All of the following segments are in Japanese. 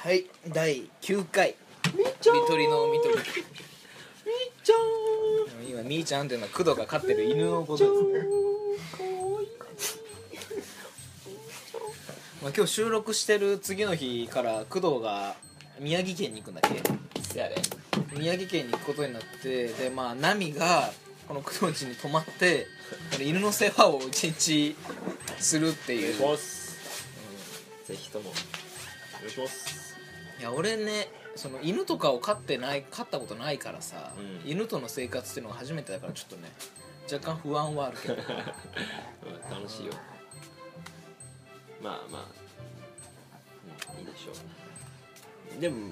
はい第9回。みーちゃん。見取りの見取り。みーちゃん。今みーちゃんっていうのは工藤が飼ってる犬のことです。ね、まあ、今日収録してる次の日から工藤が宮城県に行くんだっやで。宮城県に行くことになってでまあナミがこの工藤家に泊まってこの犬の世話を一日するってお願いします。ぜひとも。お願いしますいや俺ねその犬とかを飼ってない飼ったことないからさ、うん。犬との生活っていうのが初めてだからちょっとね若干不安はあるけど。う ん楽しいよ。まあまあ、うん、いいでしょう。でも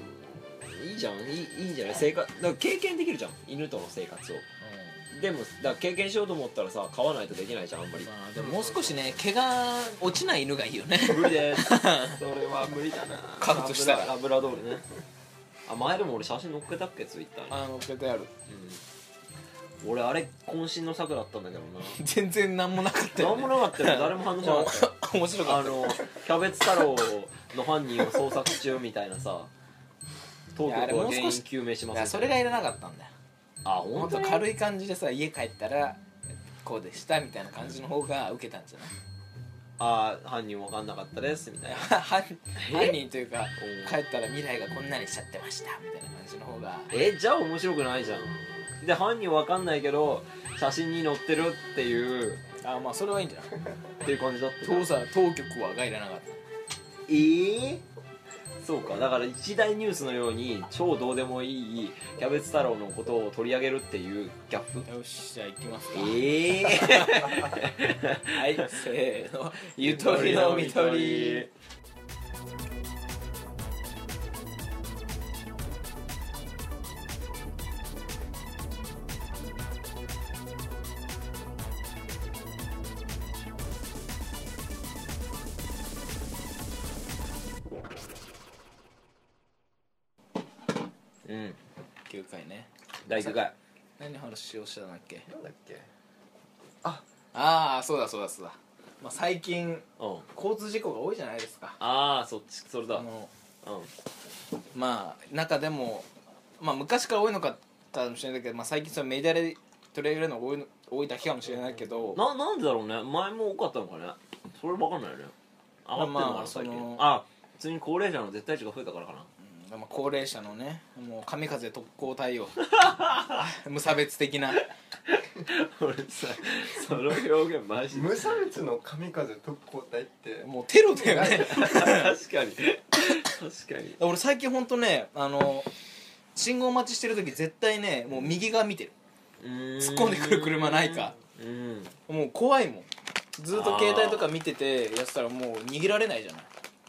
いいじゃん。いいいいんじゃない？生活だから経験できるじゃん。犬との生活をでもだ経験しようと思ったらさ飼わないとできないじゃんあんまり。まあでももう少しね毛が落ちない犬がいいよね。無理です。それは無理だな。飼うとしたら。ラブラドールね。あ前でも俺写真載っけたっけツイッターに、あの絶対ある。うん、俺あれ渾身の策だったんだけど 全然何もなかったよ、な何ね、もなかったよ 誰も反応しなかったよ。面白かった。あのキャベツ太郎の犯人を捜索中みたいなさ当局は原因究明しますいやそれがいらなかったんだよあも本当に？っと軽い感じでさ家帰ったらこうでしたみたいな感じの方が受けたんじゃない？あ犯人分かんなかったですみたいな。犯え？犯人というかうん帰ったら未来がこんなにしちゃってましたみたいな感じの方が。えじゃあ面白くないじゃん。で犯人分かんないけど写真に載ってるっていう。あまあそれはいいんじゃない？っていう感じだった。当さ当局はがいらなかっええそうか。だから一大ニュースのように超どうでもいいキャベツ太郎のことを取り上げるっていうギャップ。たよしじゃあ行きますか。ええ はいせーの。ゆとりのみとりうん。9回ね。第9回。何の話をしたんだっけ？なんだっけ？あ。あそうだそうだそうだ、まあ、最近うん。交通事故が多いじゃないですか。ああそっちそれだ。あのうん。まあ中でもまあ昔から多いのかかもしれないけど、まあ、最近そのメディアで取り上げるのが多いの多いだけかもしれないけど。ななんでだろうね。前も多かったのかね。それ分かんないよね。上がってるのかまあな最近。そのあ普通に高齢者の絶対値が増えたからかな。うんまあ、高齢者のねもう神風特攻対応 無差別的な。俺さその表現マジ無差別の神風特攻隊って。もうテロだよね。確かに。確かに。俺最近本当ねあの信号待ちしてる時絶対ねもう右側見てる。突突っ込んでくる車ないか。うん。もう怖いもん。ずっと携帯とか見ててやってたらもう逃げられないじゃない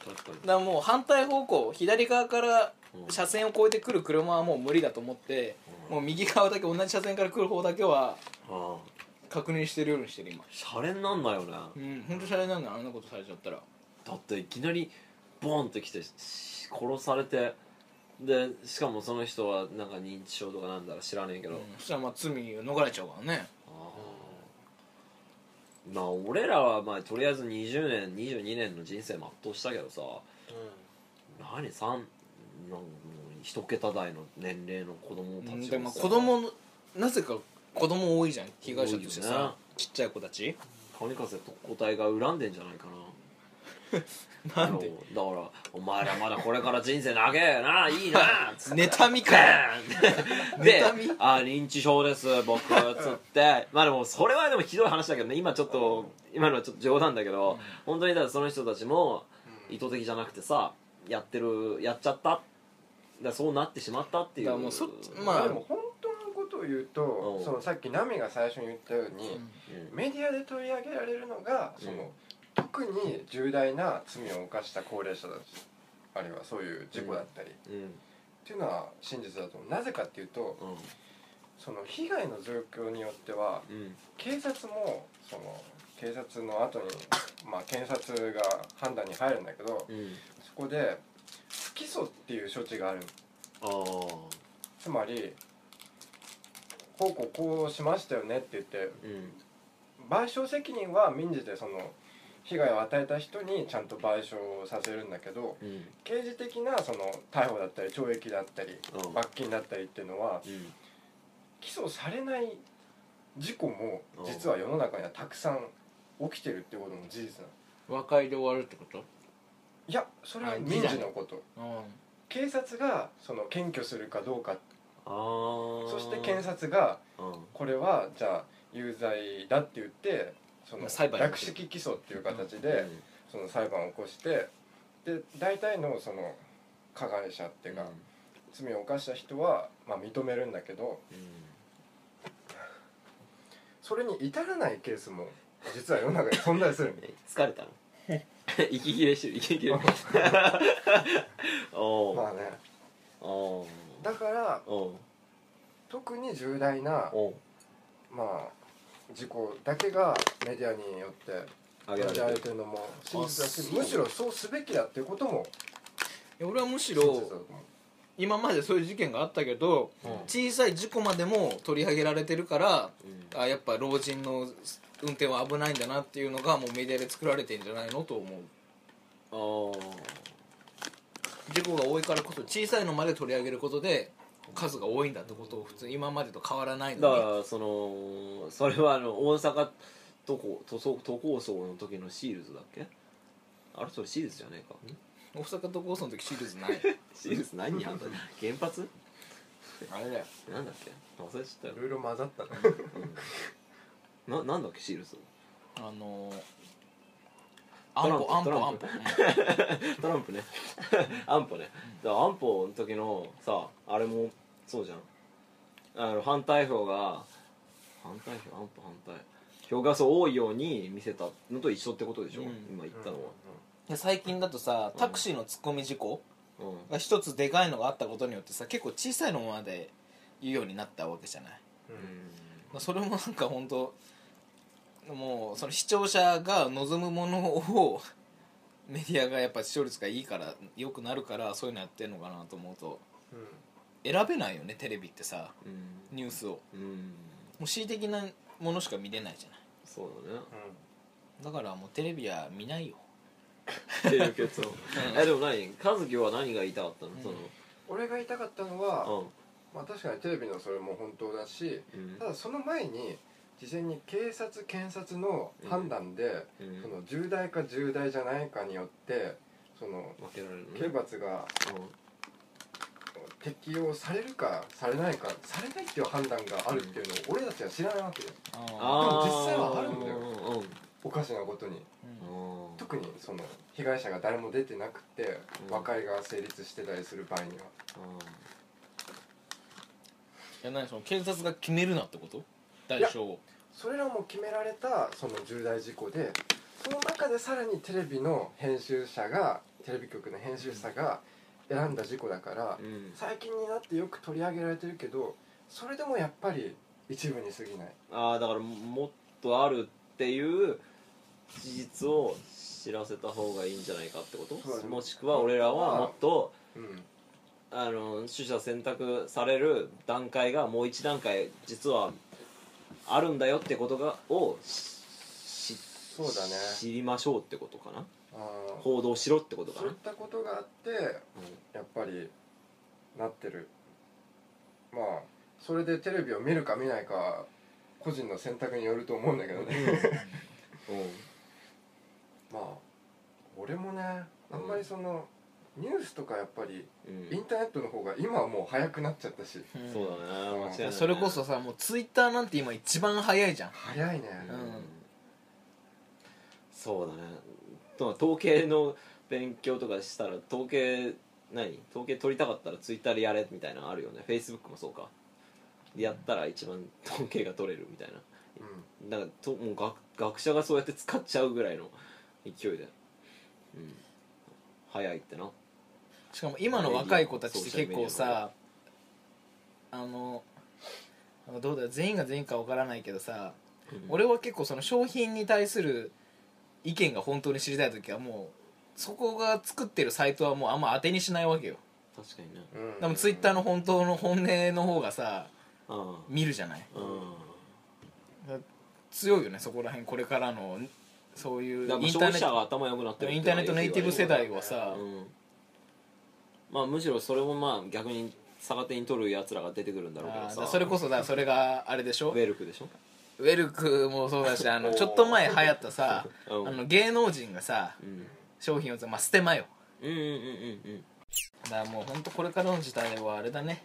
確かにだからもう反対方向左側からうん。車線を越えてくる車はもう無理だと思ってうん。もう右側だけ同じ車線から来る方だけは確認してるようにしてる今。シャレになんないよね。うん本当シャレなんだあんなことされちゃったら。だっていきなりボンって来てし殺されてでしかもその人はなんか認知症とかなんだら知らねえけど、うん。そしたらまあ罪を逃れちゃうからねまあ俺らはまあとりあえず20年22年の人生全うしたけどさ。何？三？なんかもう一桁台の年齢の子供たちうんでもさ子供のなぜか子供多いじゃん。被害者としてさ。ね。ちっちゃい子たち。神風特攻隊が恨んでんじゃないかな なんで？あのだから「お前らまだこれから人生長えな。いいな」つって妬みかバーンで妬み「あ認知症です僕」つって。まあでもそれはでもひどい話だけどね。今ちょっと今のはちょっと冗談だけど、本当にだからその人たちも意図的じゃなくてさやってるやっちゃった。だそうなってしまったっていう。もうそままあ。あでも本当のことを言うとうん。そのさっきナミが最初に言ったようにうん。メディアで取り上げられるのがその特に重大な罪を犯した高齢者たちあるいはそういう事故だったりっうん。ていうのは真実だと思う。なぜかっていうとうん。その被害の状況によってはうん。警察もその警察の後にまあ検察が判断に入るんだけどうん。そこで不起訴っていう処置がある。つまりこうこうこうしましたよねって言ってうん。賠償責任は民事でその被害を与えた人にちゃんと賠償させるんだけどうん。刑事的なその逮捕だったり懲役だったりうん。罰金だったりっていうのはうん。起訴されない事故も実は世の中にはたくさん起きてるってことも事実なの。和解で終わるってこと？いやそれはあ民事のこと。うん。警察がその検挙するかどうか。そして検察がうん。これはじゃあ有罪だって言ってその略式起訴っていう形でその裁判を起こしてで大体のその加害者っていうか罪を犯した人はまあ認めるんだけどそれに至らないケースも実は世の中に存在する え疲れたの？息切れしてる息切れ。まあね。だから特に重大なまあ事故だけがメディアによってあげられてる。のも真実だあそう。しむしろそうすべきだっていうこともいや俺はむしろ今までそういう事件があったけどうん。小さい事故までも取り上げられてるからうん。あやっぱ老人の運転は危ないんだなっていうのがもうメディアで作られてんじゃないのと思う。あー。事故が多いからこそ小さいのまで取り上げることで数が多いんだってことを普通今までと変わらないだかのにらそのそれはあの大阪都構都都都構想の時のシールズだっけ？あれそれシールズじゃねえか？大阪都構想の時シールズない。シールズ何やん？だ原発？あれだよ。なんだっけ？忘れちゃったよ。いろいろ混ざったねななんだっけ？シールズあのー、安保安トランプ。保。トランプね。安保 ね。だから安保の時のさあれもそうじゃん。あの反対票が反対票安保反対。票がそう多いように見せたのと一緒ってことでしょ、うん。今言ったのは、で最近だとさタクシーの突っ込み事故？うん。が一つでかいのがあったことによってさ結構小さいのまで言うようになったわけじゃない？うん。それもなんか本当もうその視聴者が望むものをメディアがやっぱ視聴率がいいから良くなるからそういうのやってんのかなと思うと選べないよねテレビってさうん。ニュースを。うん、うん、もう恣意的なものしか見れないじゃない。そうだね。うん。だからもうテレビは見ないよ。っていう結論えでも何？和樹は何が言いたかったの、うん。そ俺が言いたかったのは、のまあ、確かにテレビのそれも本当だしうん。ただその前に事前に警察検察の判断で、うん。その重大か重大じゃないかによってその負けられるね。刑罰が適用されるかされないかされないっていう判断があるっていうのを俺たちは知らないわけよ。ああー。でも実際はあるんだよ。うんうんおかしなことに。うん。うん特にその被害者が誰も出てなくてうん。和解が成立してたりする場合には。いや何その検察が決めるなってこと？代償を。それらも決められたその重大事故でその中でさらにテレビの編集者がテレビ局の編集者が選んだ事故だからうん。最近になってよく取り上げられてるけどそれでもやっぱり一部に過ぎない。ああだからもっとあるっていう事実を知らせた方がいいんじゃないかってこと？もしくは俺らはもっとうん。あの取捨選択される段階がもう一段階実はあるんだよってことがをしそうだね。知りましょうってことかな？報道しろってことかな。そういったことがあってやっぱりなってる。まあそれでテレビを見るか見ないかは個人の選択によると思うんだけどね。うん。まあ俺もねあんまりそのニュースとかやっぱりうん。インターネットの方が今はもう早くなっちゃったし。うんそう。だね。それこそさもうツイッターなんて今一番早いじゃん。早いね。うん。そうだねと統計の勉強とかしたら統計何？統計取りたかったらツイッターでやれみたいなのあるよね。フェイスブックもそうか。やったら一番統計が取れるみたいな。うんだからともう学学者がそうやって使っちゃうぐらいの勢いで。うん。早いってな。しかも今の若い子たちって結構さあのどうだ全員が全員かわからないけどさ俺は結構その商品に対する意見が本当に知りたい時はもうそこが作ってるサイトはもうあんま当てにしないわけよ。確かにね。うん。でもツイッターの本当の本音の方がさあ見るじゃない？あうん。強いよねそこら辺これからのそういうだかインターネッ者が頭良くなってるインターネットネイティブ世代はさ、うん。まあむしろそれもまあ逆に逆手に取るやつらが出てくるんだろうけあーだどさからそれこそだそれがあれでしょ？ウェルクでしょ？ウェルクもそうだしあのちょっと前流行ったさうん。あの芸能人がさうん。商品をまあ捨てまよ。うんうんうんうん。うんだからもう本当これからの時代はあれだね。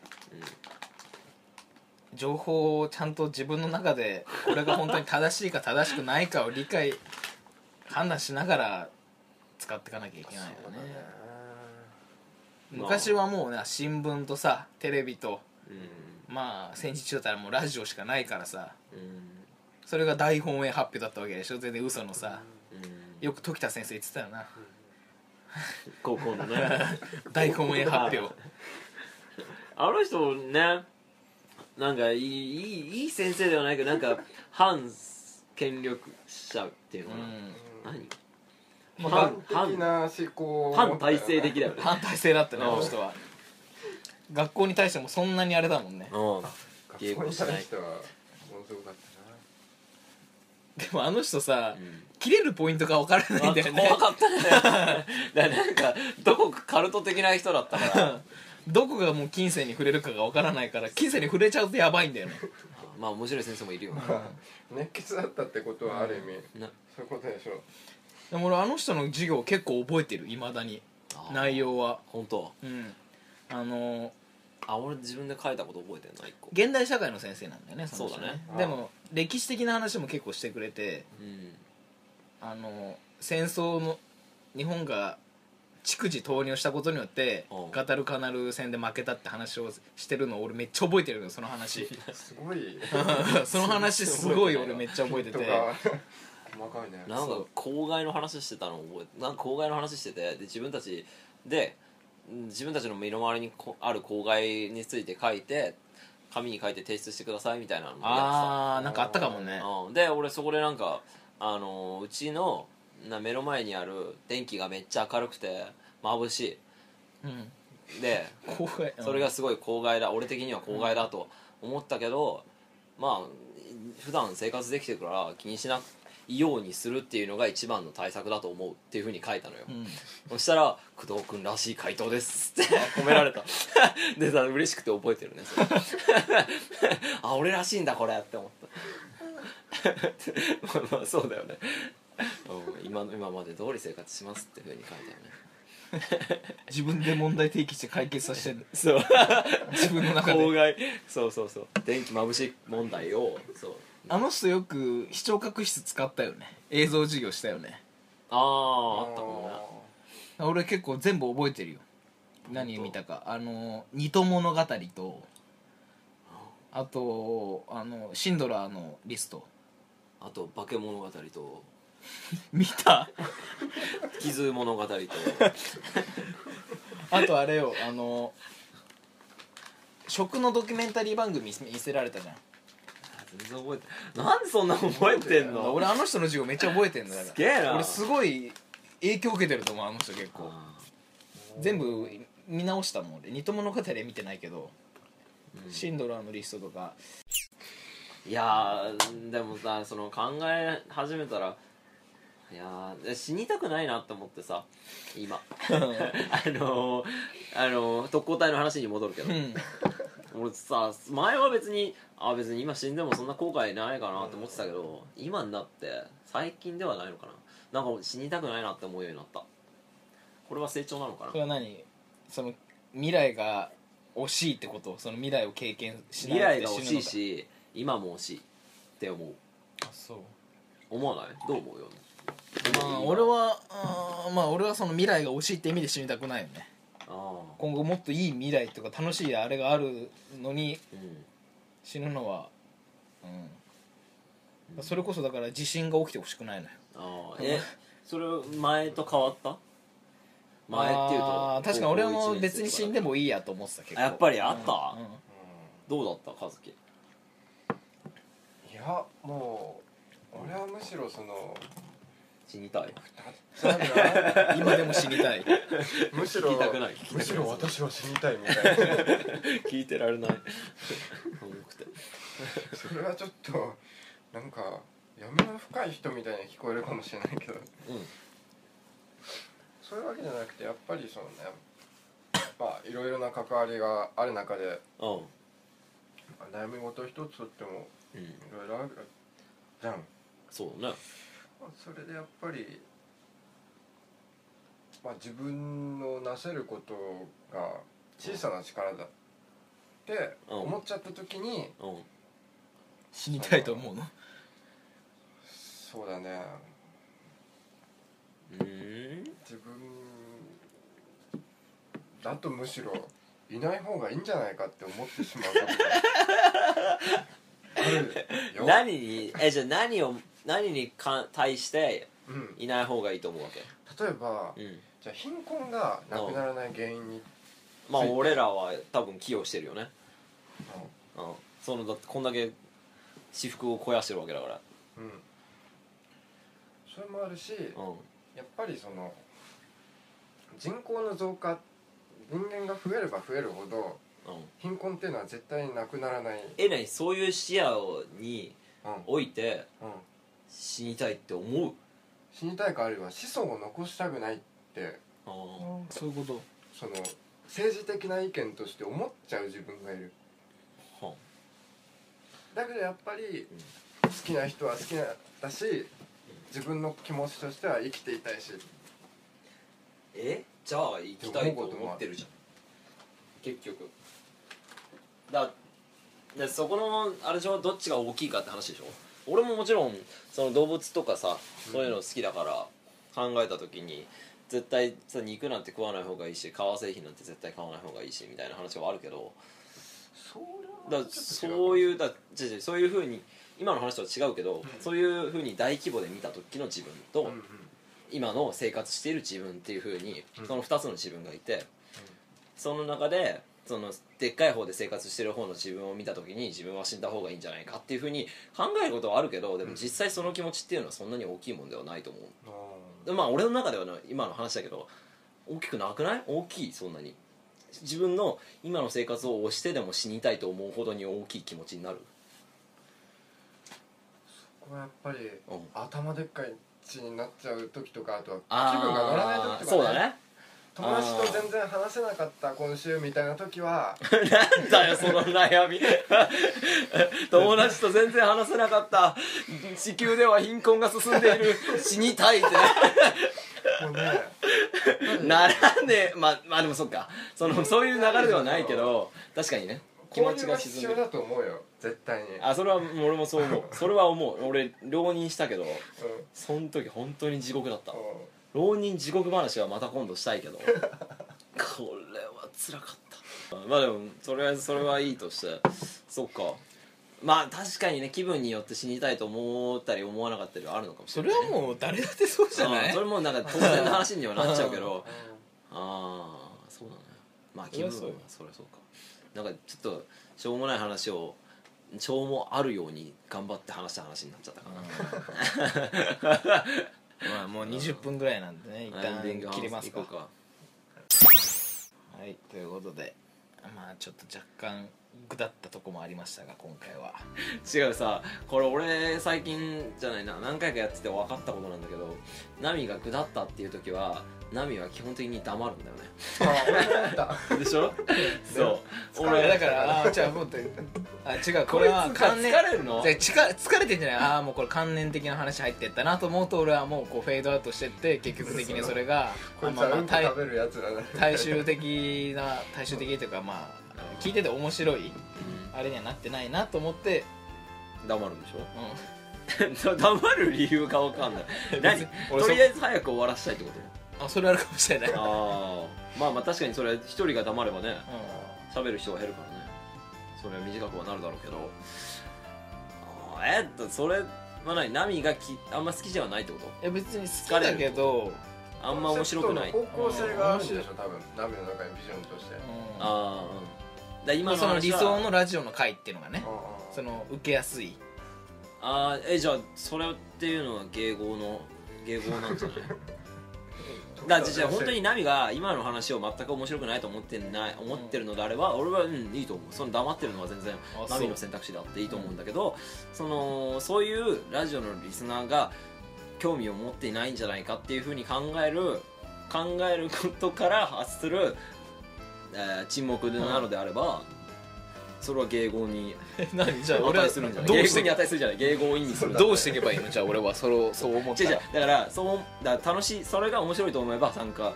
情報をちゃんと自分の中でこれが本当に正しいか正しくないかを理解判断しながら使っていかなきゃいけないよね。昔はもうね新聞とさテレビとうん。まあ戦時中だったらもうラジオしかないからさ。うんそれが大本営発表だったわけでしょ？全然嘘のさうん。よく時田先生言ってたよな。高校のね。大本営発表。あの人ねなんかいいいいいい先生ではないけどなんか反権力者っていううのかな、ん。何？まあ反な思考反体制的だよね。反対性だったねあうんの人は。学校に対してもそんなにあれだもんね。うん。学校に対してはでもあの人さうん。切れるポイントが分からないんだよね。怖かったね。だからなんかどこかカルト的な人だったから。どこがもう金銭に触れるかが分からないから金銭に触れちゃうとやばいんだよね。まあ面白い先生もいるよな熱血だったってことはある意味なそういうことでしょでも俺あの人の授業結構覚えてるいまだに。内容は。本当。うん。あのあ俺自分で書いたこと覚えてんの一個。現代社会の先生なんだよねの人そうだね。でも歴史的な話も結構してくれてうんあの戦争の日本が逐次投入したことによってうん。ガタルカナル戦で負けたって話をしてるのを俺めっちゃ覚えてるのよその話。すごい。その話すごい俺めっちゃ覚えてて。細かいね。なんか公害の話してたのを覚えてなんか公害の話しててで自分たちでうん自分たちの身の回りにこある公害について書いて紙に書いて提出してくださいみたいなのあーなんかあったかもね。うん。で俺そこでなんかあのーうちのな目の前にある電気がめっちゃ明るくて眩しうん。いで公害それがすごい公害だ。俺的には公害だと思ったけど、まあ普段生活できてるから気にしないようにするっていうのが一番の対策だと思うっていうふうに書いたのよ、うん。そしたら「工藤君らしい回答です」って。褒められた。でさ嬉しくて覚えてるね。それ。あ俺らしいんだこれって思った。まあまあそうだよね。うん今今まで通り生活しますっていうふうに書いたよね。自分で問題提起して解決させてるそう。自分の中で。そうそうそう。電気眩しい問題をそうあの人よく視聴覚室使ったよね。映像授業したよね。あああったも俺結構全部覚えてるよ。何見たか。あの「二戸物語」とあとあのシンドラーのリスト。あと化け物語と。見た？傷物語と。あとあれよあの食のドキュメンタリー番組見せられたじゃん全然覚えてなんでそんな覚えてんの？俺あの人の授業めっちゃ覚えてんだよ。すげえな。俺すごい影響受けてると思うあの人結構。あ全部見直したもん俺。二戸物語は見てないけど、ーうん。シンドラーのリストとか。いやーでもさその考え始めたらいやー死にたくないなって思ってさ今。あのー、あのー特攻隊の話に戻るけど、うん俺さ前は別にあ別に今死んでもそんな後悔ないかなって思ってたけど今になって最近ではないのかな。なんか死にたくないなって思うようになった。これは成長なのかな？それは何？その未来が惜しいってこと？その未来を経験しな未く来が惜しいし今も惜しいって思う。あそう。思わない？どう思うよ？まあ俺はあーまあ俺はその未来が惜しいって意味で死にたくないよね。あ今後もっといい未来とか楽しいあれがあるのに死ぬのはうん。それこそだから地震が起きてほしくないのよ。ああえそれ前と変わった？前っていうと確かに俺も別に死んでもいいやと思ってた結構あやっぱりあった？うんうん。どうだった和樹？いやもう俺はむしろその死にたい。今でも死にたい。むしろ聞きたくない。むしろ私は死にたいみたいな。聞いてられない。重くて。それはちょっとなんか闇の深い人みたいに聞こえるかもしれないけど。そういうわけじゃなくてやっぱりそのねまあいろいろな関わりがある中でうん。うん悩み事一つとってもうん。いろいろあるじゃん。そうだねまあそれでやっぱり、まあ、自分のなせることが小さな力だってうん。思っちゃった時にうん。死にたいと思うの？そうだね。うん。自分だとむしろいない方がいいんじゃないかって思ってしまうことがあるよ、何にえじゃあ何を何にか対してうん、いない方がいいと思うわけ。例えばうん。じゃあ貧困がなくならない原因に、まあついて。俺らは多分寄与してるよね。うん。そのだってこんだけ私服を肥やしてるわけだから。うん、それもあるし、うん。やっぱりその人口の増加人間が増えれば増えるほどうん。貧困っていうのは絶対になくならない、うんえ何？そういう視野においてうん、死にたいって思う？死にたいかあるいは子孫を残したくないってあー。そういうこと。その政治的な意見として思っちゃう自分がいる。はだけどやっぱり好きな人は好きなだし自分の気持ちとしては生きていたいし。え？じゃあ行きたいと思ってるじゃん。結局。だでそこのあれでしょ？どっちが大きいかって話でしょ？俺ももちろんその動物とかさそういうの好きだから考えた時に絶対さ肉なんて食わない方がいいし革製品なんて絶対買わない方がいいしみたいな話はあるけどそだそういうだ違う違うそういうふうに今の話とは違うけど、そういうふうに大規模で見た時の自分と、うんうん。今の生活している自分っていうふうにうん。その2つの自分がいて、その中でそのでっかい方で生活してる方の自分を見た時に自分は死んだ方がいいんじゃないかっていうふうに考えることはあるけどでも実際その気持ちっていうのはそんなに大きいもんではないと思う。あでまあ俺の中ではね今の話だけど大きくなくない？大きいそんなに。自分の今の生活を押してでも死にたいと思うほどに大きい気持ちになる。ーここはやっぱりうん。頭でっかい血になっちゃう時とかあとは気分が乗らない時とか、ね、そうだね友達と全然話せなかった今週みたいな時は なんだよその悩み。友達と全然話せなかった。地球では貧困が進んでいる。死にたいって。ねもうねならねえまあまあでもそっか。そのそういう流れではないけど確かにね。気持ちが沈んでるだと思うよ絶対に。あそれは俺もそう思う。それは思う。俺浪人したけどうん。その時本当に地獄だった。う浪人地獄話はまた今度したいけど。これは辛かった。まあでもそれはそれはいいとして。そっか。まあ確かにね気分によって死にたいと思ったり思わなかったりはあるのかもしそれない、ね、れはもう誰だってそうじゃない？うんそれもなんか当然の話にはなっちゃうけど。ん。ああそうだねまあ気分はそりゃそれはそうか。なんかちょっとしょうもない話をしょうもあるように頑張って話した話になっちゃったかな、まあもう20分ぐらいなんでね一旦切りますか。はいということでまあちょっと若干ぐだったとこもありましたが今回は。違うさこれ俺最近じゃないな。何回かやってて分かったことなんだけどナミが下ったっていう時はナミは基本的に黙るんだよね。あ俺も思った。でしょ？そう。俺だから。あーじゃあもっとあ違うこれは関連疲れるの？疲れてんじゃない？ああもうこれ関連的な話入ってったなと思うと俺はもうこうフェードアウトしてって結局的にそれがこいつはうんこ食べるやつだ。ね大衆的な大衆的というかまあ聞いてて面白いあれにはなってないなと思って、黙るんでしうょ 黙る理由が分かんない。何 別に俺とりあえず早く終わらせたいってこと？ん、あそれあるかもしれない、うん、ああまあまあ確かにそれ一人が黙ればね喋る人が減るからね。それは短くはなるだろうけど。あーえっとそれは何ナミがきあんま好きじゃないってこと？いや別に好きだけど、あんま面白くない。コンセプトの方向性があるんでしょ多分。ナミの中にビジョンとして。うん。ああうんだ今のその理想のラジオの回っていうのがねあその受けやすい。あーえじゃあそれっていうのは迎合の迎合なんじゃない？だじゃあ本当にナミが今の話を全く面白くないと思ってない思ってるのであれば、俺はうんいいと思う。その黙ってるのは全然あナミの選択肢であっていいと思うんだけど、そのそういうラジオのリスナーが興味を持っていないんじゃないかっていうふうに考える考えることから発する、えー沈黙なのであれば、それは迎合に 何？じゃあ俺は値するんじゃない？どうして？値するじゃない？迎合を意味するどうしていけばいいの？じゃあ俺はそれをそう思ったら。違う違うだからそうだから楽しいそれが面白いと思えば参加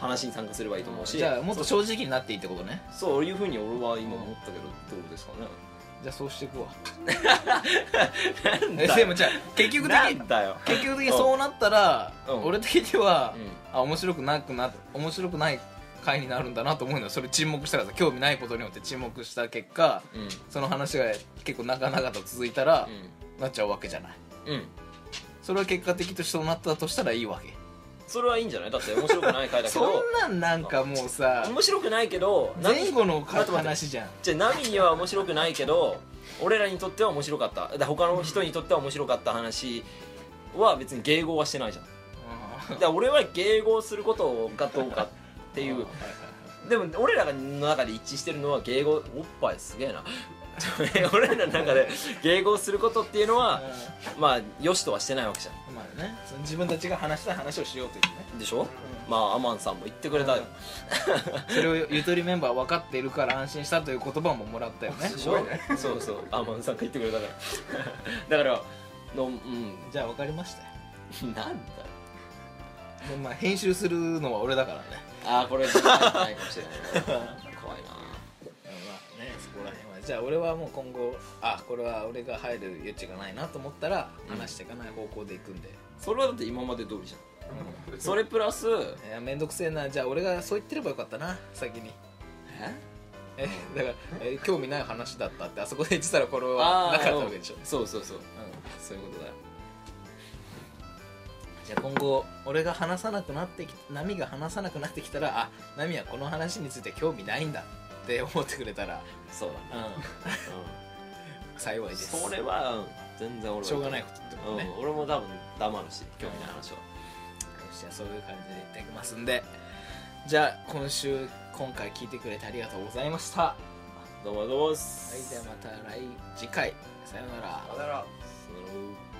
話に参加すればいいと思うし。じゃあもっと正直になっていいってことね。そういうふうに俺は今思ったけどどうですかね。じゃあそうしていくわ。なんだでもじゃあ結局的に結局的にそうなったらうん。俺的にはうあ面白くなくな面白くない回になるんだなと思うのよ。それ沈黙したからさ興味ないことによって沈黙した結果んうん。その話が結構長々と続いたらなっちゃうわけじゃない。うん。うんそれは結果的としてそうなったとしたらいいわけ。それはいいんじゃない？だって面白くない回だけそどんなんなんかもうさ面白くないけど前後の待って待って。話じゃんじゃあナミには面白くないけど俺らにとっては面白かった。だ他の人にとっては面白かった話は別に迎合はしてないじゃん。だから俺は迎合することかどうかっていう。でも俺らの中で一致してるのは迎合おっぱいすげえな。俺らの中で迎合することっていうのは まあよしとはしてないわけじゃん。まあね。その自分たちが話したい話をしようというね。でしょ、まあアマンさんも言ってくれた。よ、それをゆとりメンバー分かっているから安心したという言葉ももらったよね。でしょ、そうそう。アマンさんが言ってくれたから。だからのうん。じゃあ分かりましたよ。なんだまあ編集するのは俺だからねああこれないかもしれない怖いなまあねそこら辺はじゃあ俺はもう今後あこれは俺が入る余地がないなと思ったら話していかない方向でいくんで、それはだって今まで通りじゃんそれプラスいやめんど。くせえなじゃあ俺がそう言ってればよかったな先にええだから、え興味ない話だったってあそこで言ってたらこれはなかったわけでしょそうそうそううんそういうことだ。よじゃあ今後俺が話さなくなってき波が話さなくなってきたらあ波はこの話について興味ないんだって思ってくれたらそうだねうん。幸いです。それはうん全然俺はしょうがないことってことね、うん、俺も多分黙るし興味ない話は。よしじゃあそういう感じでいってきますんで。じゃあ今週今回聞いてくれてありがとうございました。はどうもどうもっいではまた来次回。さようなら。さよなら。す